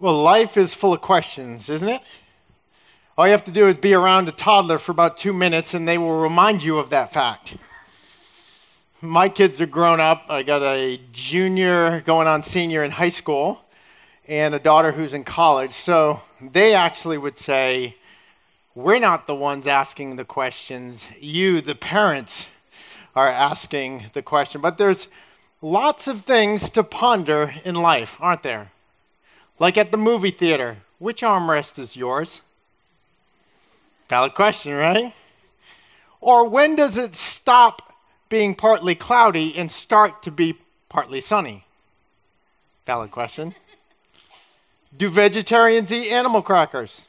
Well, life is full of questions, isn't it? All you have to do is be around a toddler for about two minutes and they will remind you of that fact. My kids are grown up. I got a junior going on senior in high school and a daughter who's in college. So they actually would say, We're not the ones asking the questions. You, the parents, are asking the question. But there's lots of things to ponder in life, aren't there? Like at the movie theater, which armrest is yours? Valid question, right? Or when does it stop being partly cloudy and start to be partly sunny? Valid question. Do vegetarians eat animal crackers?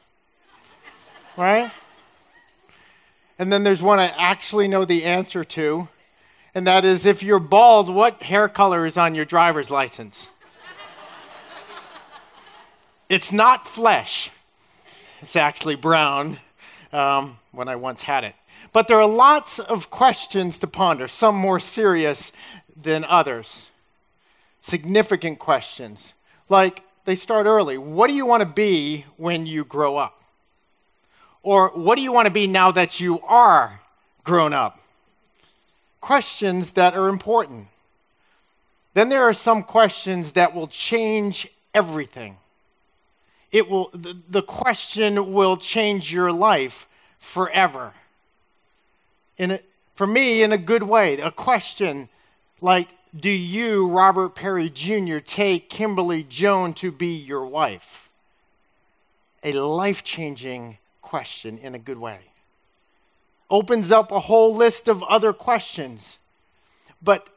Right? And then there's one I actually know the answer to, and that is if you're bald, what hair color is on your driver's license? It's not flesh, it's actually brown um, when I once had it. But there are lots of questions to ponder, some more serious than others. Significant questions. Like they start early. What do you want to be when you grow up? Or what do you want to be now that you are grown up? Questions that are important. Then there are some questions that will change everything it will the, the question will change your life forever. In a, for me in a good way a question like do you robert perry jr take kimberly joan to be your wife? A life-changing question in a good way. Opens up a whole list of other questions. But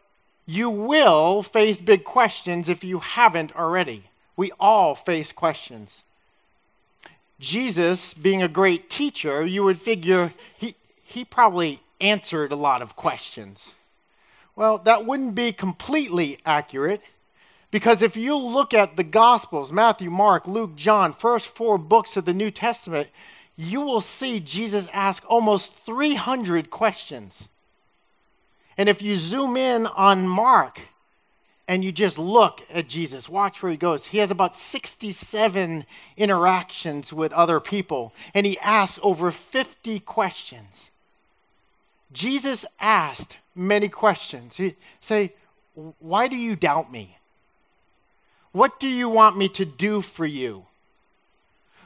you will face big questions if you haven't already we all face questions. Jesus, being a great teacher, you would figure he, he probably answered a lot of questions. Well, that wouldn't be completely accurate because if you look at the Gospels Matthew, Mark, Luke, John, first four books of the New Testament you will see Jesus ask almost 300 questions. And if you zoom in on Mark, and you just look at Jesus, watch where he goes. He has about 67 interactions with other people, and he asks over 50 questions. Jesus asked many questions. He say, "Why do you doubt me? What do you want me to do for you?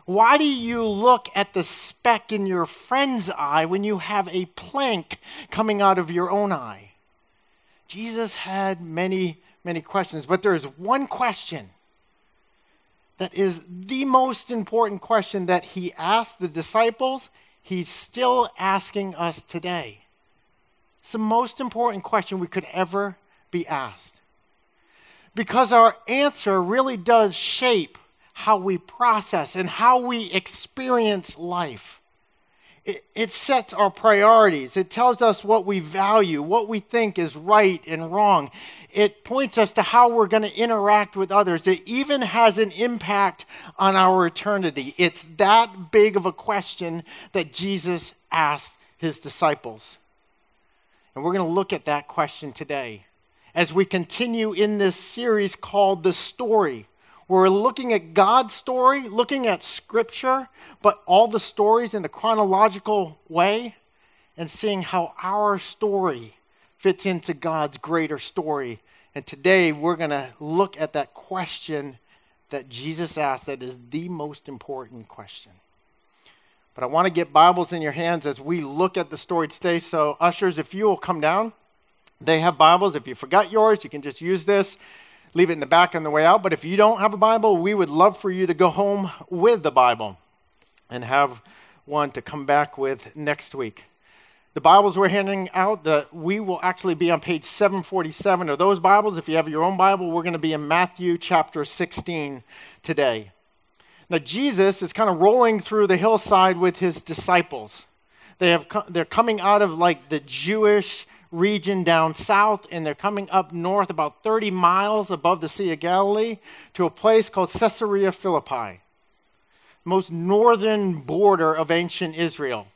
Why do you look at the speck in your friend's eye when you have a plank coming out of your own eye?" Jesus had many many questions, but there is one question that is the most important question that he asked the disciples, he's still asking us today. It's the most important question we could ever be asked. Because our answer really does shape how we process and how we experience life. It, it, sets our priorities. It tells us what we value, what we think is right and wrong. It points us to how we're going to interact with others. It even has an impact on our eternity. It's that big of a question that Jesus asked his disciples. And we're going to look at that question today as we continue in this series called The Story we're looking at God's story, looking at Scripture, but all the stories in a chronological way, and seeing how our story fits into God's greater story. And today we're going to look at that question that Jesus asked that is the most important question. But I want to get Bibles in your hands as we look at the story today. So, ushers, if you will come down, they have Bibles. If you forgot yours, you can just use this leave it in the back on the way out. But if you don't have a Bible, we would love for you to go home with the Bible and have one to come back with next week. The Bibles we're handing out, the, we will actually be on page 747 of those Bibles. If you have your own Bible, we're going to be in Matthew chapter 16 today. Now, Jesus is kind of rolling through the hillside with his disciples. They have, they're coming out of like the Jewish region down south, and they're coming up north about 30 miles above the Sea of Galilee to a place called Caesarea Philippi, most northern border of ancient Israel.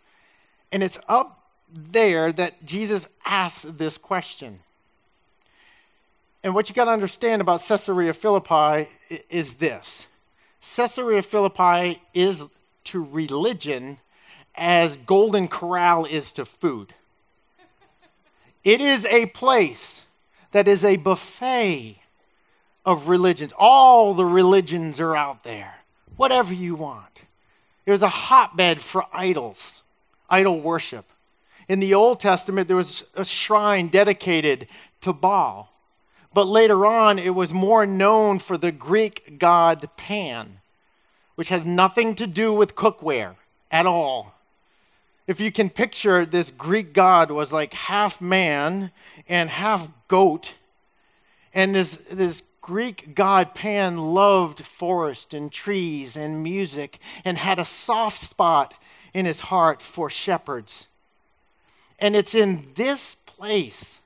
And it's up there that Jesus asks this question. And what you got to understand about Caesarea Philippi is this Caesarea Philippi is to religion as Golden Corral is to food. It is a place that is a buffet of religions. All the religions are out there, whatever you want. It was a hotbed for idols, idol worship. In the Old Testament, there was a shrine dedicated to Baal. But later on, it was more known for the Greek god Pan, which has nothing to do with cookware at all. If you can picture this Greek god was like half man and half goat, and this, this Greek god Pan loved forest and trees and music and had a soft spot in his heart for shepherds. And it's in this place,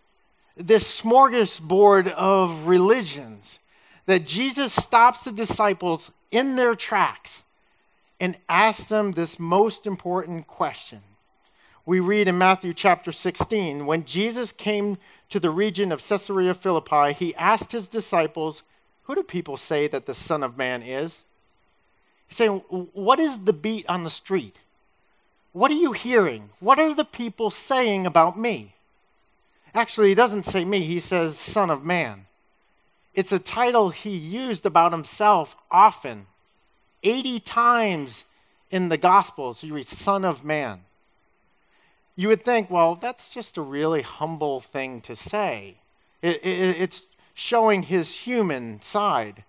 this smorgasbord of religions, that Jesus stops the disciples in their tracks and asks them this most important question. We read in Matthew chapter 16 when Jesus came to the region of Caesarea Philippi, he asked his disciples, Who do people say that the Son of Man is? He's saying, What is the beat on the street? What are you hearing? What are the people saying about me? Actually, he doesn't say me, he says Son of Man. It's a title he used about himself often. 80 times in the Gospels, you read Son of Man. You would think, well, that's just a really humble thing to say. It, it, it's showing his human side.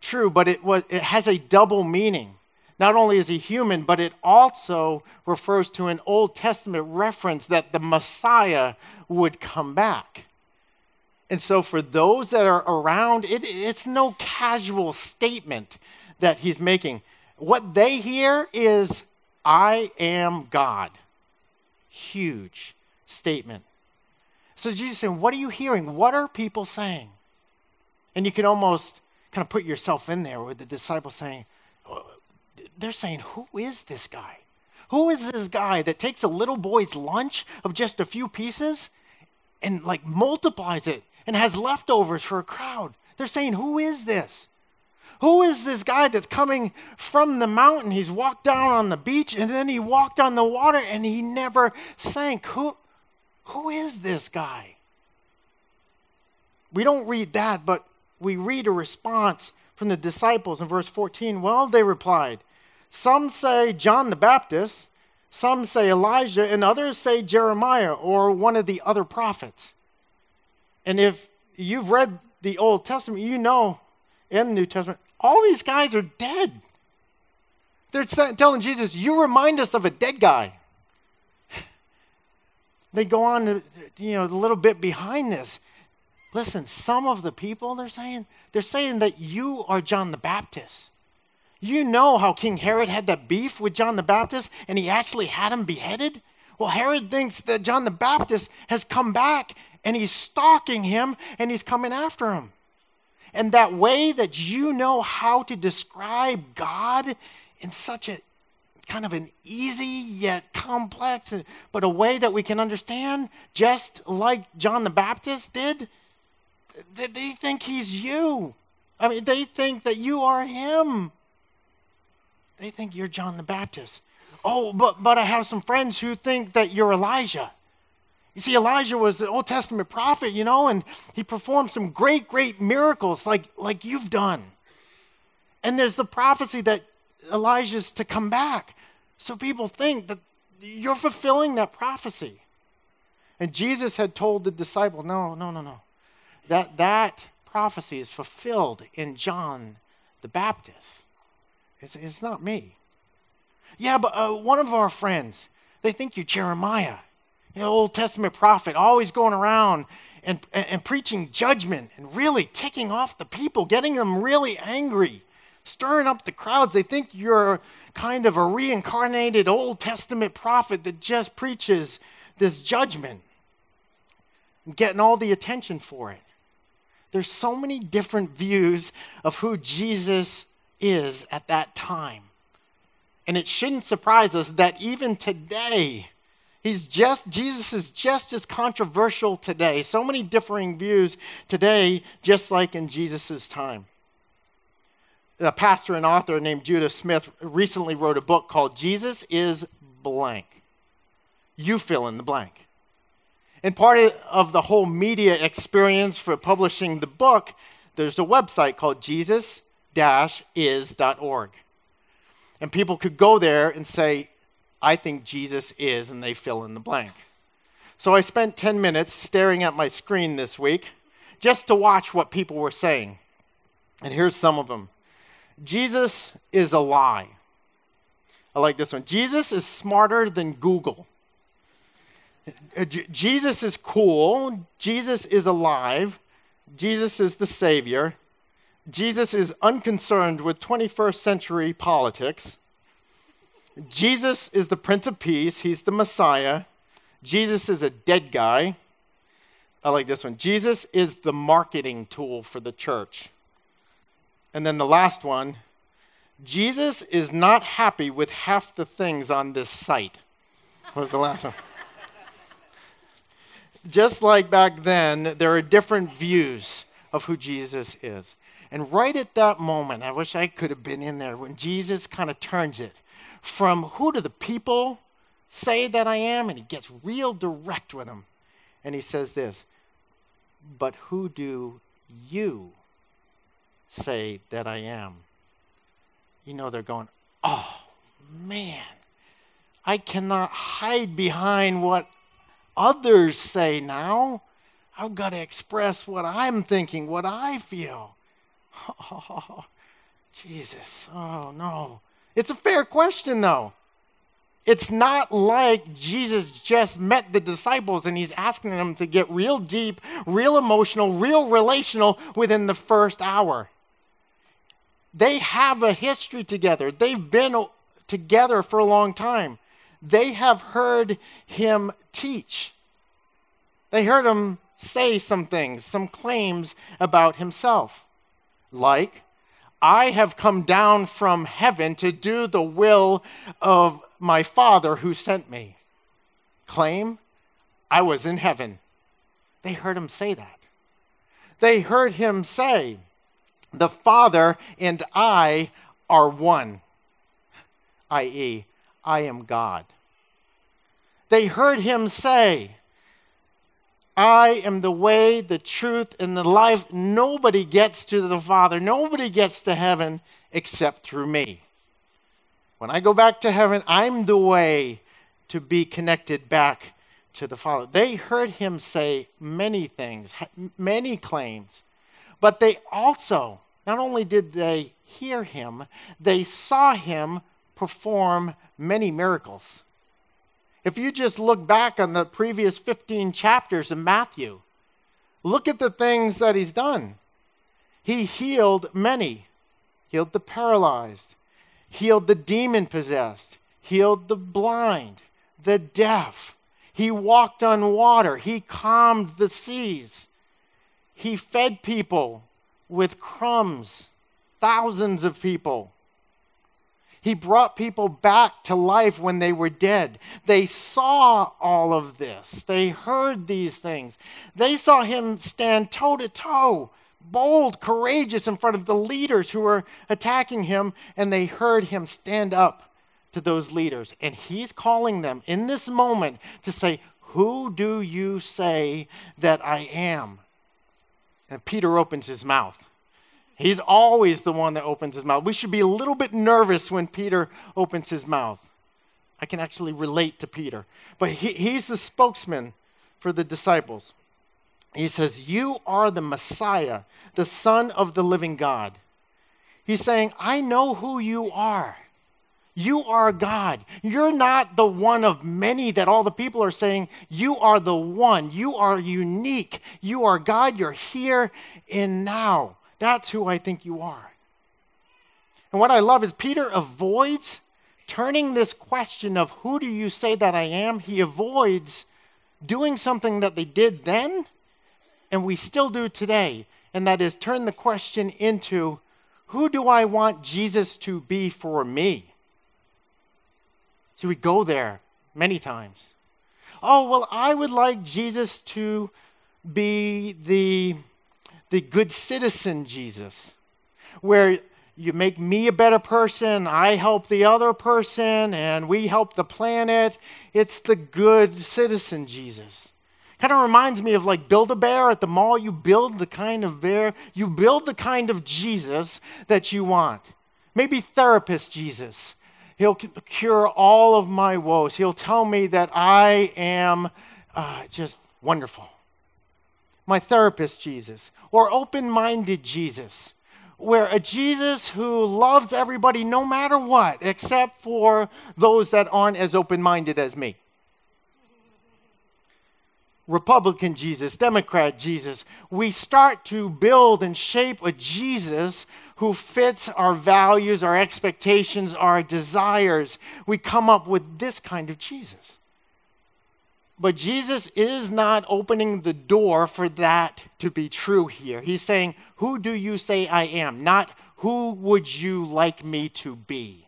True, but it, was, it has a double meaning. Not only is he human, but it also refers to an Old Testament reference that the Messiah would come back. And so, for those that are around, it, it's no casual statement that he's making. What they hear is, I am God. Huge statement. So, Jesus saying, What are you hearing? What are people saying? And you can almost kind of put yourself in there with the disciples saying, oh, they're saying, Who is this guy? Who is this guy that takes a little boy's lunch of just a few pieces and like multiplies it and has leftovers for a crowd? They're saying, Who is this? Who is this guy that's coming from the mountain? He's walked down on the beach and then he walked on the water and he never sank. Who, who is this guy? We don't read that, but we read a response from the disciples in verse 14. Well, they replied, some say John the Baptist, some say Elijah, and others say Jeremiah or one of the other prophets. And if you've read the Old Testament, you know in the New Testament, all these guys are dead. They're telling Jesus, You remind us of a dead guy. They go on to, you know, a little bit behind this. Listen, some of the people they're saying, they're saying that you are John the Baptist. You know how King Herod had that beef with John the Baptist and he actually had him beheaded? Well, Herod thinks that John the Baptist has come back and he's stalking him and he's coming after him. And that way that you know how to describe God in such a kind of an easy yet complex, but a way that we can understand, just like John the Baptist did, they think he's you. I mean, they think that you are him. They think you're John the Baptist. Oh, but, but I have some friends who think that you're Elijah. You see, Elijah was the Old Testament prophet, you know, and he performed some great, great miracles like, like you've done. And there's the prophecy that Elijah's to come back. So people think that you're fulfilling that prophecy. And Jesus had told the disciple, no, no, no, no. That, that prophecy is fulfilled in John the Baptist. It's, it's not me. Yeah, but uh, one of our friends, they think you're Jeremiah, Old Testament prophet, always going around and, and, and preaching judgment and really ticking off the people, getting them really angry, stirring up the crowds. They think you're kind of a reincarnated Old Testament prophet that just preaches this judgment, getting all the attention for it. There's so many different views of who Jesus is at that time. And it shouldn't surprise us that even today, he's just Jesus is just as controversial today. So many differing views today, just like in Jesus' time. a pastor and author named Judah Smith recently wrote a book called Jesus is Blank. You fill in the blank. And part of the whole media experience for publishing the book, there's a website called jesus is.org. And people could go there and say, I think Jesus is, and they fill in the blank. So I spent 10 minutes staring at my screen this week just to watch what people were saying. And here's some of them Jesus is a lie. I like this one. Jesus is smarter than Google. Uh, Jesus is cool. Jesus is alive. Jesus is the Savior. Jesus is unconcerned with 21st century politics. Jesus is the Prince of Peace. He's the Messiah. Jesus is a dead guy. I like this one. Jesus is the marketing tool for the church. And then the last one Jesus is not happy with half the things on this site. What was the last one? Just like back then, there are different views of who Jesus is. And right at that moment, I wish I could have been in there when Jesus kind of turns it from who do the people say that I am? And he gets real direct with them. And he says this, but who do you say that I am? You know, they're going, oh, man, I cannot hide behind what others say now. I've got to express what I'm thinking, what I feel. Oh, Jesus. Oh, no. It's a fair question, though. It's not like Jesus just met the disciples and he's asking them to get real deep, real emotional, real relational within the first hour. They have a history together, they've been together for a long time. They have heard him teach. They heard him say some things, some claims about himself, like, I have come down from heaven to do the will of my Father who sent me. Claim, I was in heaven. They heard him say that. They heard him say, The Father and I are one, i.e., I am God. They heard him say, I am the way, the truth, and the life. Nobody gets to the Father, nobody gets to heaven except through me. When I go back to heaven, I'm the way to be connected back to the Father. They heard him say many things, many claims, but they also, not only did they hear him, they saw him perform many miracles. If you just look back on the previous 15 chapters of Matthew, look at the things that he's done. He healed many, healed the paralyzed, healed the demon possessed, healed the blind, the deaf. He walked on water, he calmed the seas, he fed people with crumbs, thousands of people. He brought people back to life when they were dead. They saw all of this. They heard these things. They saw him stand toe to toe, bold, courageous in front of the leaders who were attacking him, and they heard him stand up to those leaders. And he's calling them in this moment to say, Who do you say that I am? And Peter opens his mouth. He's always the one that opens his mouth. We should be a little bit nervous when Peter opens his mouth. I can actually relate to Peter. But he, he's the spokesman for the disciples. He says, You are the Messiah, the Son of the living God. He's saying, I know who you are. You are God. You're not the one of many that all the people are saying. You are the one. You are unique. You are God. You're here and now. That's who I think you are. And what I love is Peter avoids turning this question of who do you say that I am? He avoids doing something that they did then and we still do today, and that is turn the question into who do I want Jesus to be for me? See, we go there many times. Oh, well, I would like Jesus to be the the good citizen Jesus, where you make me a better person, I help the other person, and we help the planet. It's the good citizen Jesus. Kind of reminds me of like Build a Bear at the mall. You build the kind of bear, you build the kind of Jesus that you want. Maybe therapist Jesus. He'll cure all of my woes. He'll tell me that I am uh, just wonderful. My therapist Jesus. Or open minded Jesus where a Jesus who loves everybody no matter what, except for those that aren't as open minded as me. Republican Jesus, Democrat Jesus, we start to build and shape a Jesus who fits our values, our expectations, our desires. We come up with this kind of Jesus. But Jesus is not opening the door for that to be true here. He's saying, Who do you say I am? Not who would you like me to be?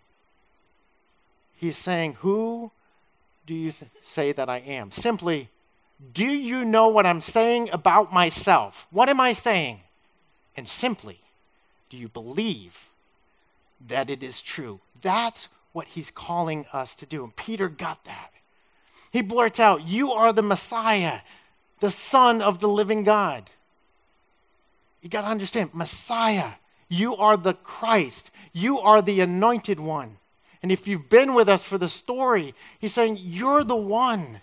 He's saying, Who do you th- say that I am? Simply, do you know what I'm saying about myself? What am I saying? And simply, do you believe that it is true? That's what he's calling us to do. And Peter got that. He blurts out, You are the Messiah, the Son of the living God. You got to understand, Messiah, you are the Christ, you are the anointed one. And if you've been with us for the story, he's saying, You're the one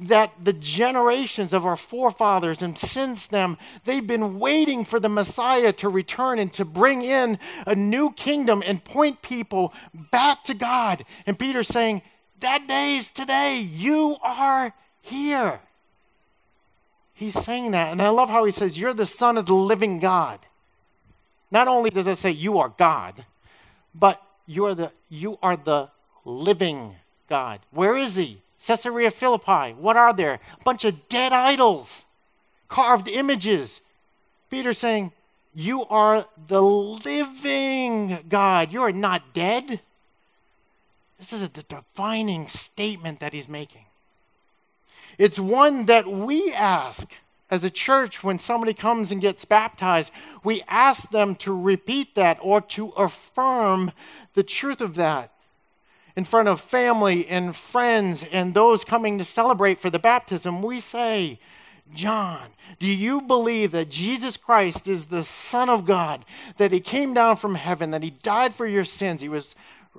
that the generations of our forefathers and since them, they've been waiting for the Messiah to return and to bring in a new kingdom and point people back to God. And Peter's saying, that day is today. You are here. He's saying that. And I love how he says, You're the Son of the living God. Not only does it say you are God, but you are the, you are the living God. Where is he? Caesarea Philippi. What are there? A bunch of dead idols, carved images. Peter's saying, You are the living God. You are not dead. This is a defining statement that he's making. It's one that we ask as a church when somebody comes and gets baptized. We ask them to repeat that or to affirm the truth of that in front of family and friends and those coming to celebrate for the baptism. We say, John, do you believe that Jesus Christ is the Son of God, that He came down from heaven, that He died for your sins, He was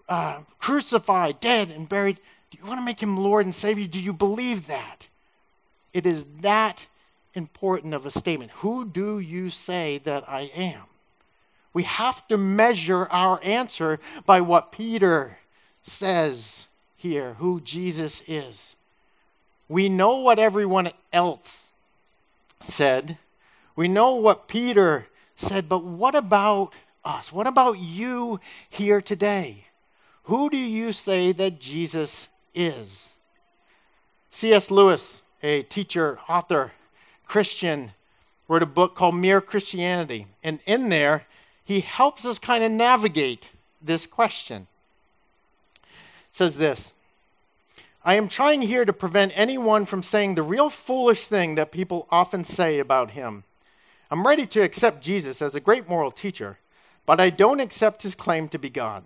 uh, crucified, dead, and buried. Do you want to make him Lord and Savior? Do you believe that? It is that important of a statement. Who do you say that I am? We have to measure our answer by what Peter says here, who Jesus is. We know what everyone else said. We know what Peter said, but what about us? What about you here today? Who do you say that Jesus is? C.S. Lewis, a teacher, author, Christian, wrote a book called Mere Christianity. And in there, he helps us kind of navigate this question. It says this I am trying here to prevent anyone from saying the real foolish thing that people often say about him. I'm ready to accept Jesus as a great moral teacher, but I don't accept his claim to be God.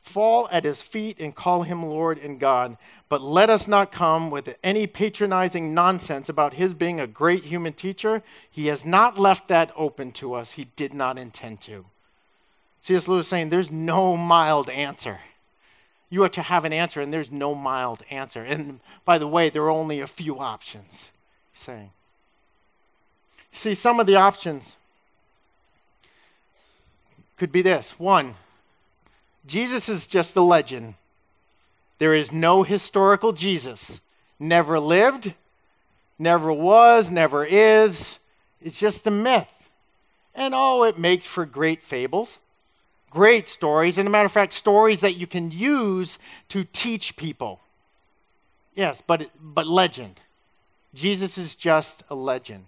fall at his feet and call him Lord and God. But let us not come with any patronizing nonsense about his being a great human teacher. He has not left that open to us. He did not intend to. C.S. Lewis saying there's no mild answer. You are to have an answer, and there's no mild answer. And by the way, there are only a few options. He's saying. See, some of the options could be this one, Jesus is just a legend. There is no historical Jesus. Never lived, never was, never is. It's just a myth. And oh, it makes for great fables. great stories, and a matter of fact, stories that you can use to teach people. Yes, but, but legend. Jesus is just a legend.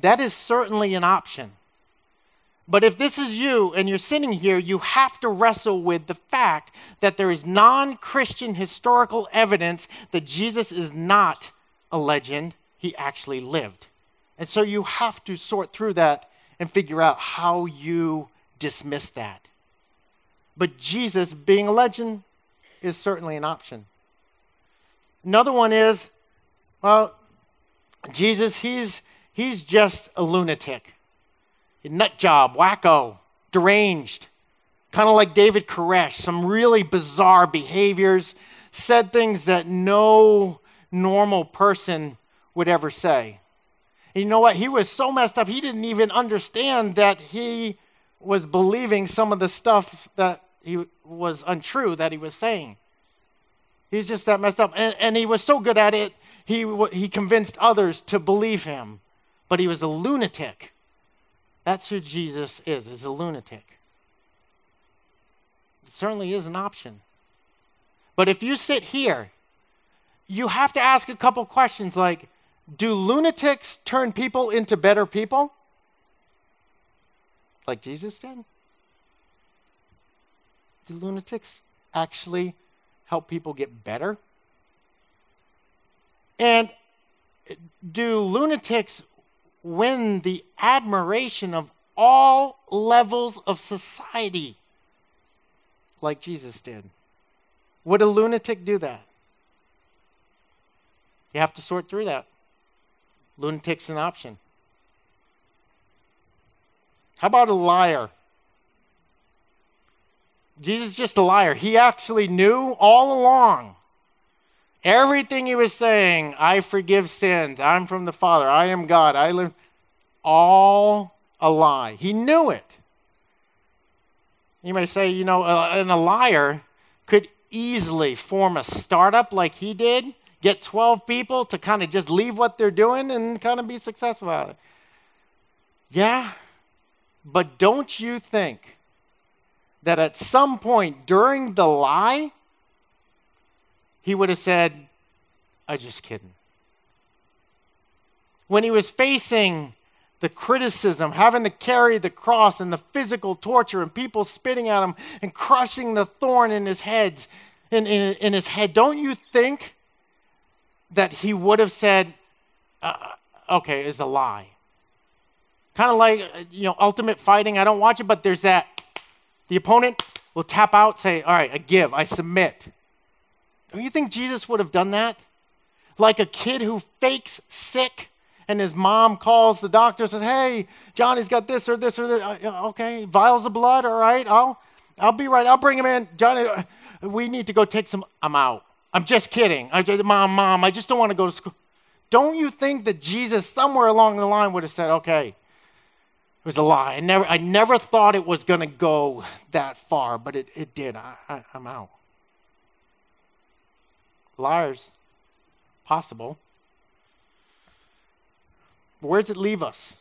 That is certainly an option. But if this is you and you're sitting here, you have to wrestle with the fact that there is non Christian historical evidence that Jesus is not a legend, he actually lived. And so you have to sort through that and figure out how you dismiss that. But Jesus being a legend is certainly an option. Another one is, well, Jesus, he's, he's just a lunatic, nut job, wacko, deranged, kind of like David Koresh, some really bizarre behaviors, said things that no normal person would ever say. And you know what? He was so messed up, he didn't even understand that he was believing some of the stuff that he was untrue that he was saying. He's just that messed up. And, and he was so good at it, he, he convinced others to believe him. But he was a lunatic. That's who Jesus is, is a lunatic. It certainly is an option. But if you sit here, you have to ask a couple questions like, do lunatics turn people into better people? Like Jesus did? Do lunatics actually help people get better? And do lunatics win the admiration of all levels of society like Jesus did? Would a lunatic do that? You have to sort through that. Lunatic's an option. How about a liar? Jesus is just a liar. He actually knew all along. Everything he was saying, I forgive sins, I'm from the Father, I am God, I live, all a lie. He knew it. You may say, you know, uh, and a liar could easily form a startup like he did get 12 people to kind of just leave what they're doing and kind of be successful at it. Yeah, but don't you think that at some point during the lie, he would have said, I'm just kidding. When he was facing the criticism, having to carry the cross and the physical torture and people spitting at him and crushing the thorn in his heads in, in, in his head, don't you think that he would have said, uh, okay, is a lie. Kind of like, you know, ultimate fighting. I don't watch it, but there's that. The opponent will tap out, say, all right, I give, I submit. Don't you think Jesus would have done that? Like a kid who fakes sick and his mom calls the doctor and says, hey, Johnny's got this or this or this. Uh, okay, vials of blood, all right, I'll, I'll be right. I'll bring him in. Johnny, uh, we need to go take some, I'm out. I'm just kidding. I, mom, mom, I just don't want to go to school. Don't you think that Jesus, somewhere along the line, would have said, okay, it was a lie. I never, I never thought it was going to go that far, but it, it did. I, I, I'm out. Liars, possible. But Where does it leave us?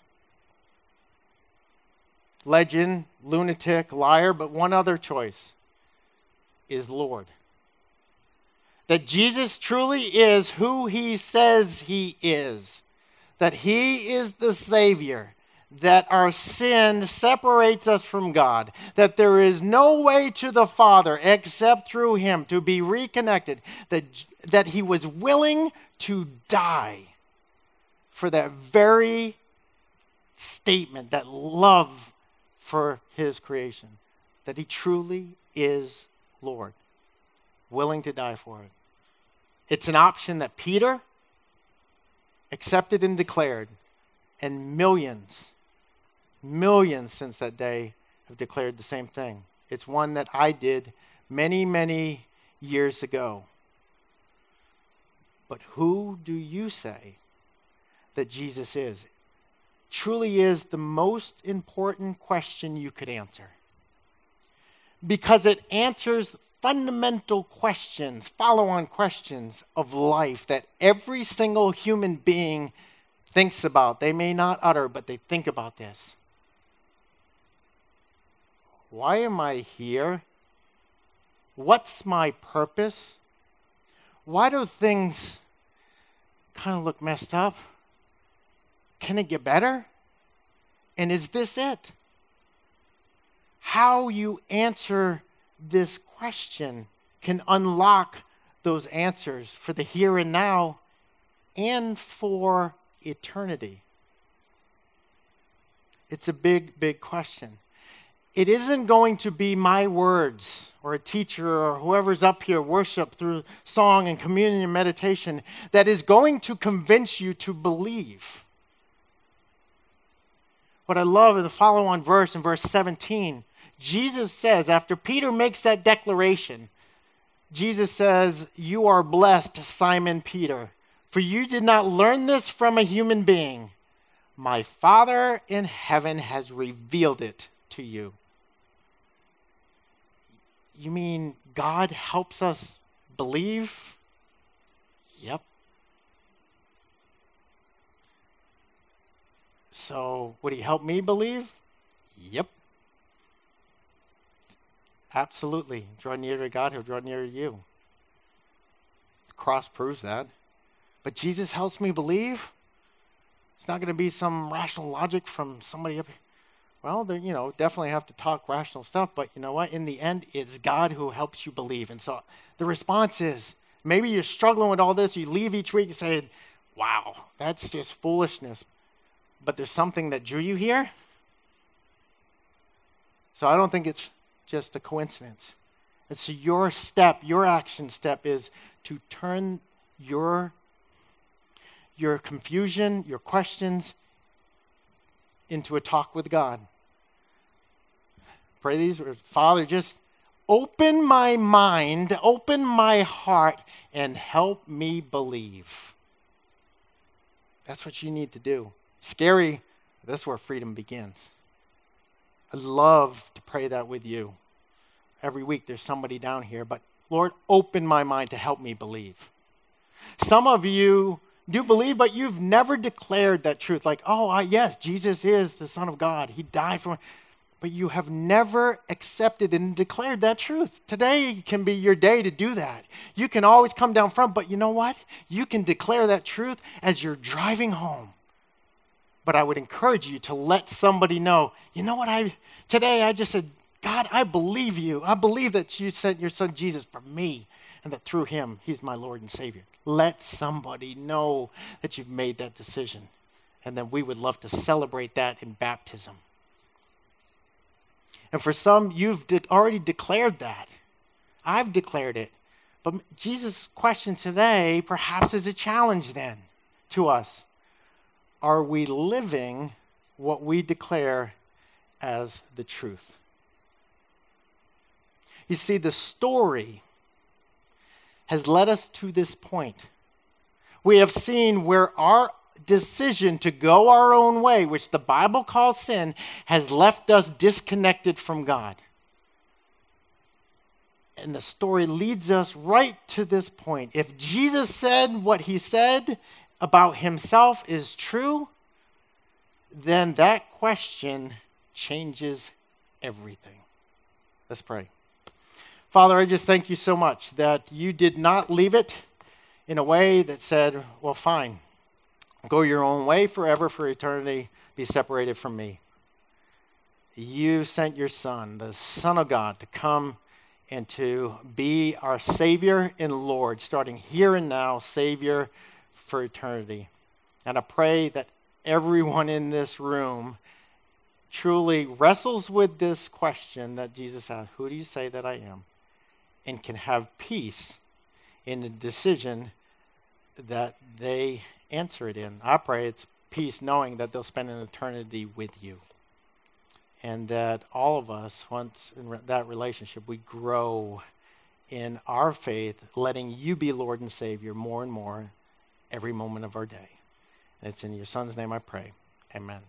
Legend, lunatic, liar, but one other choice is Lord that Jesus truly is who he says he is, that he is the Savior, that our sin separates us from God, that there is no way to the Father except through him to be reconnected, that, that he was willing to die for that very statement, that love for his creation, that he truly is Lord, willing to die for it. It's an option that Peter accepted and declared, and millions, millions since that day have declared the same thing. It's one that I did many, many years ago. But who do you say that Jesus is? Truly is the most important question you could answer because it answers fundamental questions, follow on questions of life that every single human being thinks about. They may not utter, but they think about this. Why am I here? What's my purpose? Why do things kind of look messed up? Can it get better? And is this it? How you answer this question can unlock those answers for the here and now and for eternity. It's a big, big question. It isn't going to be my words or a teacher or whoever's up here, worship through song and communion and meditation, that is going to convince you to believe. What I love in the follow on verse, in verse 17, Jesus says, after Peter makes that declaration, Jesus says, You are blessed, Simon Peter, for you did not learn this from a human being. My Father in heaven has revealed it to you. You mean God helps us believe? Yep. So, would He help me believe? Yep. Absolutely. Draw near to God, He'll draw near to you. The cross proves that. But Jesus helps me believe. It's not going to be some rational logic from somebody up here. Well, you know, definitely have to talk rational stuff, but you know what? In the end, it's God who helps you believe. And so the response is maybe you're struggling with all this. You leave each week and say, wow, that's just foolishness. But there's something that drew you here. So I don't think it's just a coincidence. And so your step, your action step is to turn your your confusion, your questions into a talk with God. Pray these words Father, just open my mind, open my heart, and help me believe. That's what you need to do. Scary, that's where freedom begins. I love to pray that with you. Every week there's somebody down here, but Lord, open my mind to help me believe. Some of you do believe, but you've never declared that truth. Like, oh, uh, yes, Jesus is the Son of God. He died for. Me. But you have never accepted and declared that truth. Today can be your day to do that. You can always come down front, but you know what? You can declare that truth as you're driving home. But I would encourage you to let somebody know, you know what? I today I just said, God, I believe you. I believe that you sent your son Jesus for me and that through him, he's my Lord and Savior. Let somebody know that you've made that decision. And then we would love to celebrate that in baptism. And for some, you've de- already declared that. I've declared it. But Jesus' question today perhaps is a challenge then to us. Are we living what we declare as the truth? You see, the story has led us to this point. We have seen where our decision to go our own way, which the Bible calls sin, has left us disconnected from God. And the story leads us right to this point. If Jesus said what he said about himself is true, then that question changes everything. Let's pray. Father, I just thank you so much that you did not leave it in a way that said, well, fine, go your own way forever for eternity, be separated from me. You sent your Son, the Son of God, to come and to be our Savior and Lord, starting here and now, Savior for eternity. And I pray that everyone in this room truly wrestles with this question that Jesus asked Who do you say that I am? And can have peace in the decision that they answer it in. I pray it's peace knowing that they'll spend an eternity with you. And that all of us, once in that relationship, we grow in our faith, letting you be Lord and Savior more and more every moment of our day. And it's in your Son's name I pray. Amen.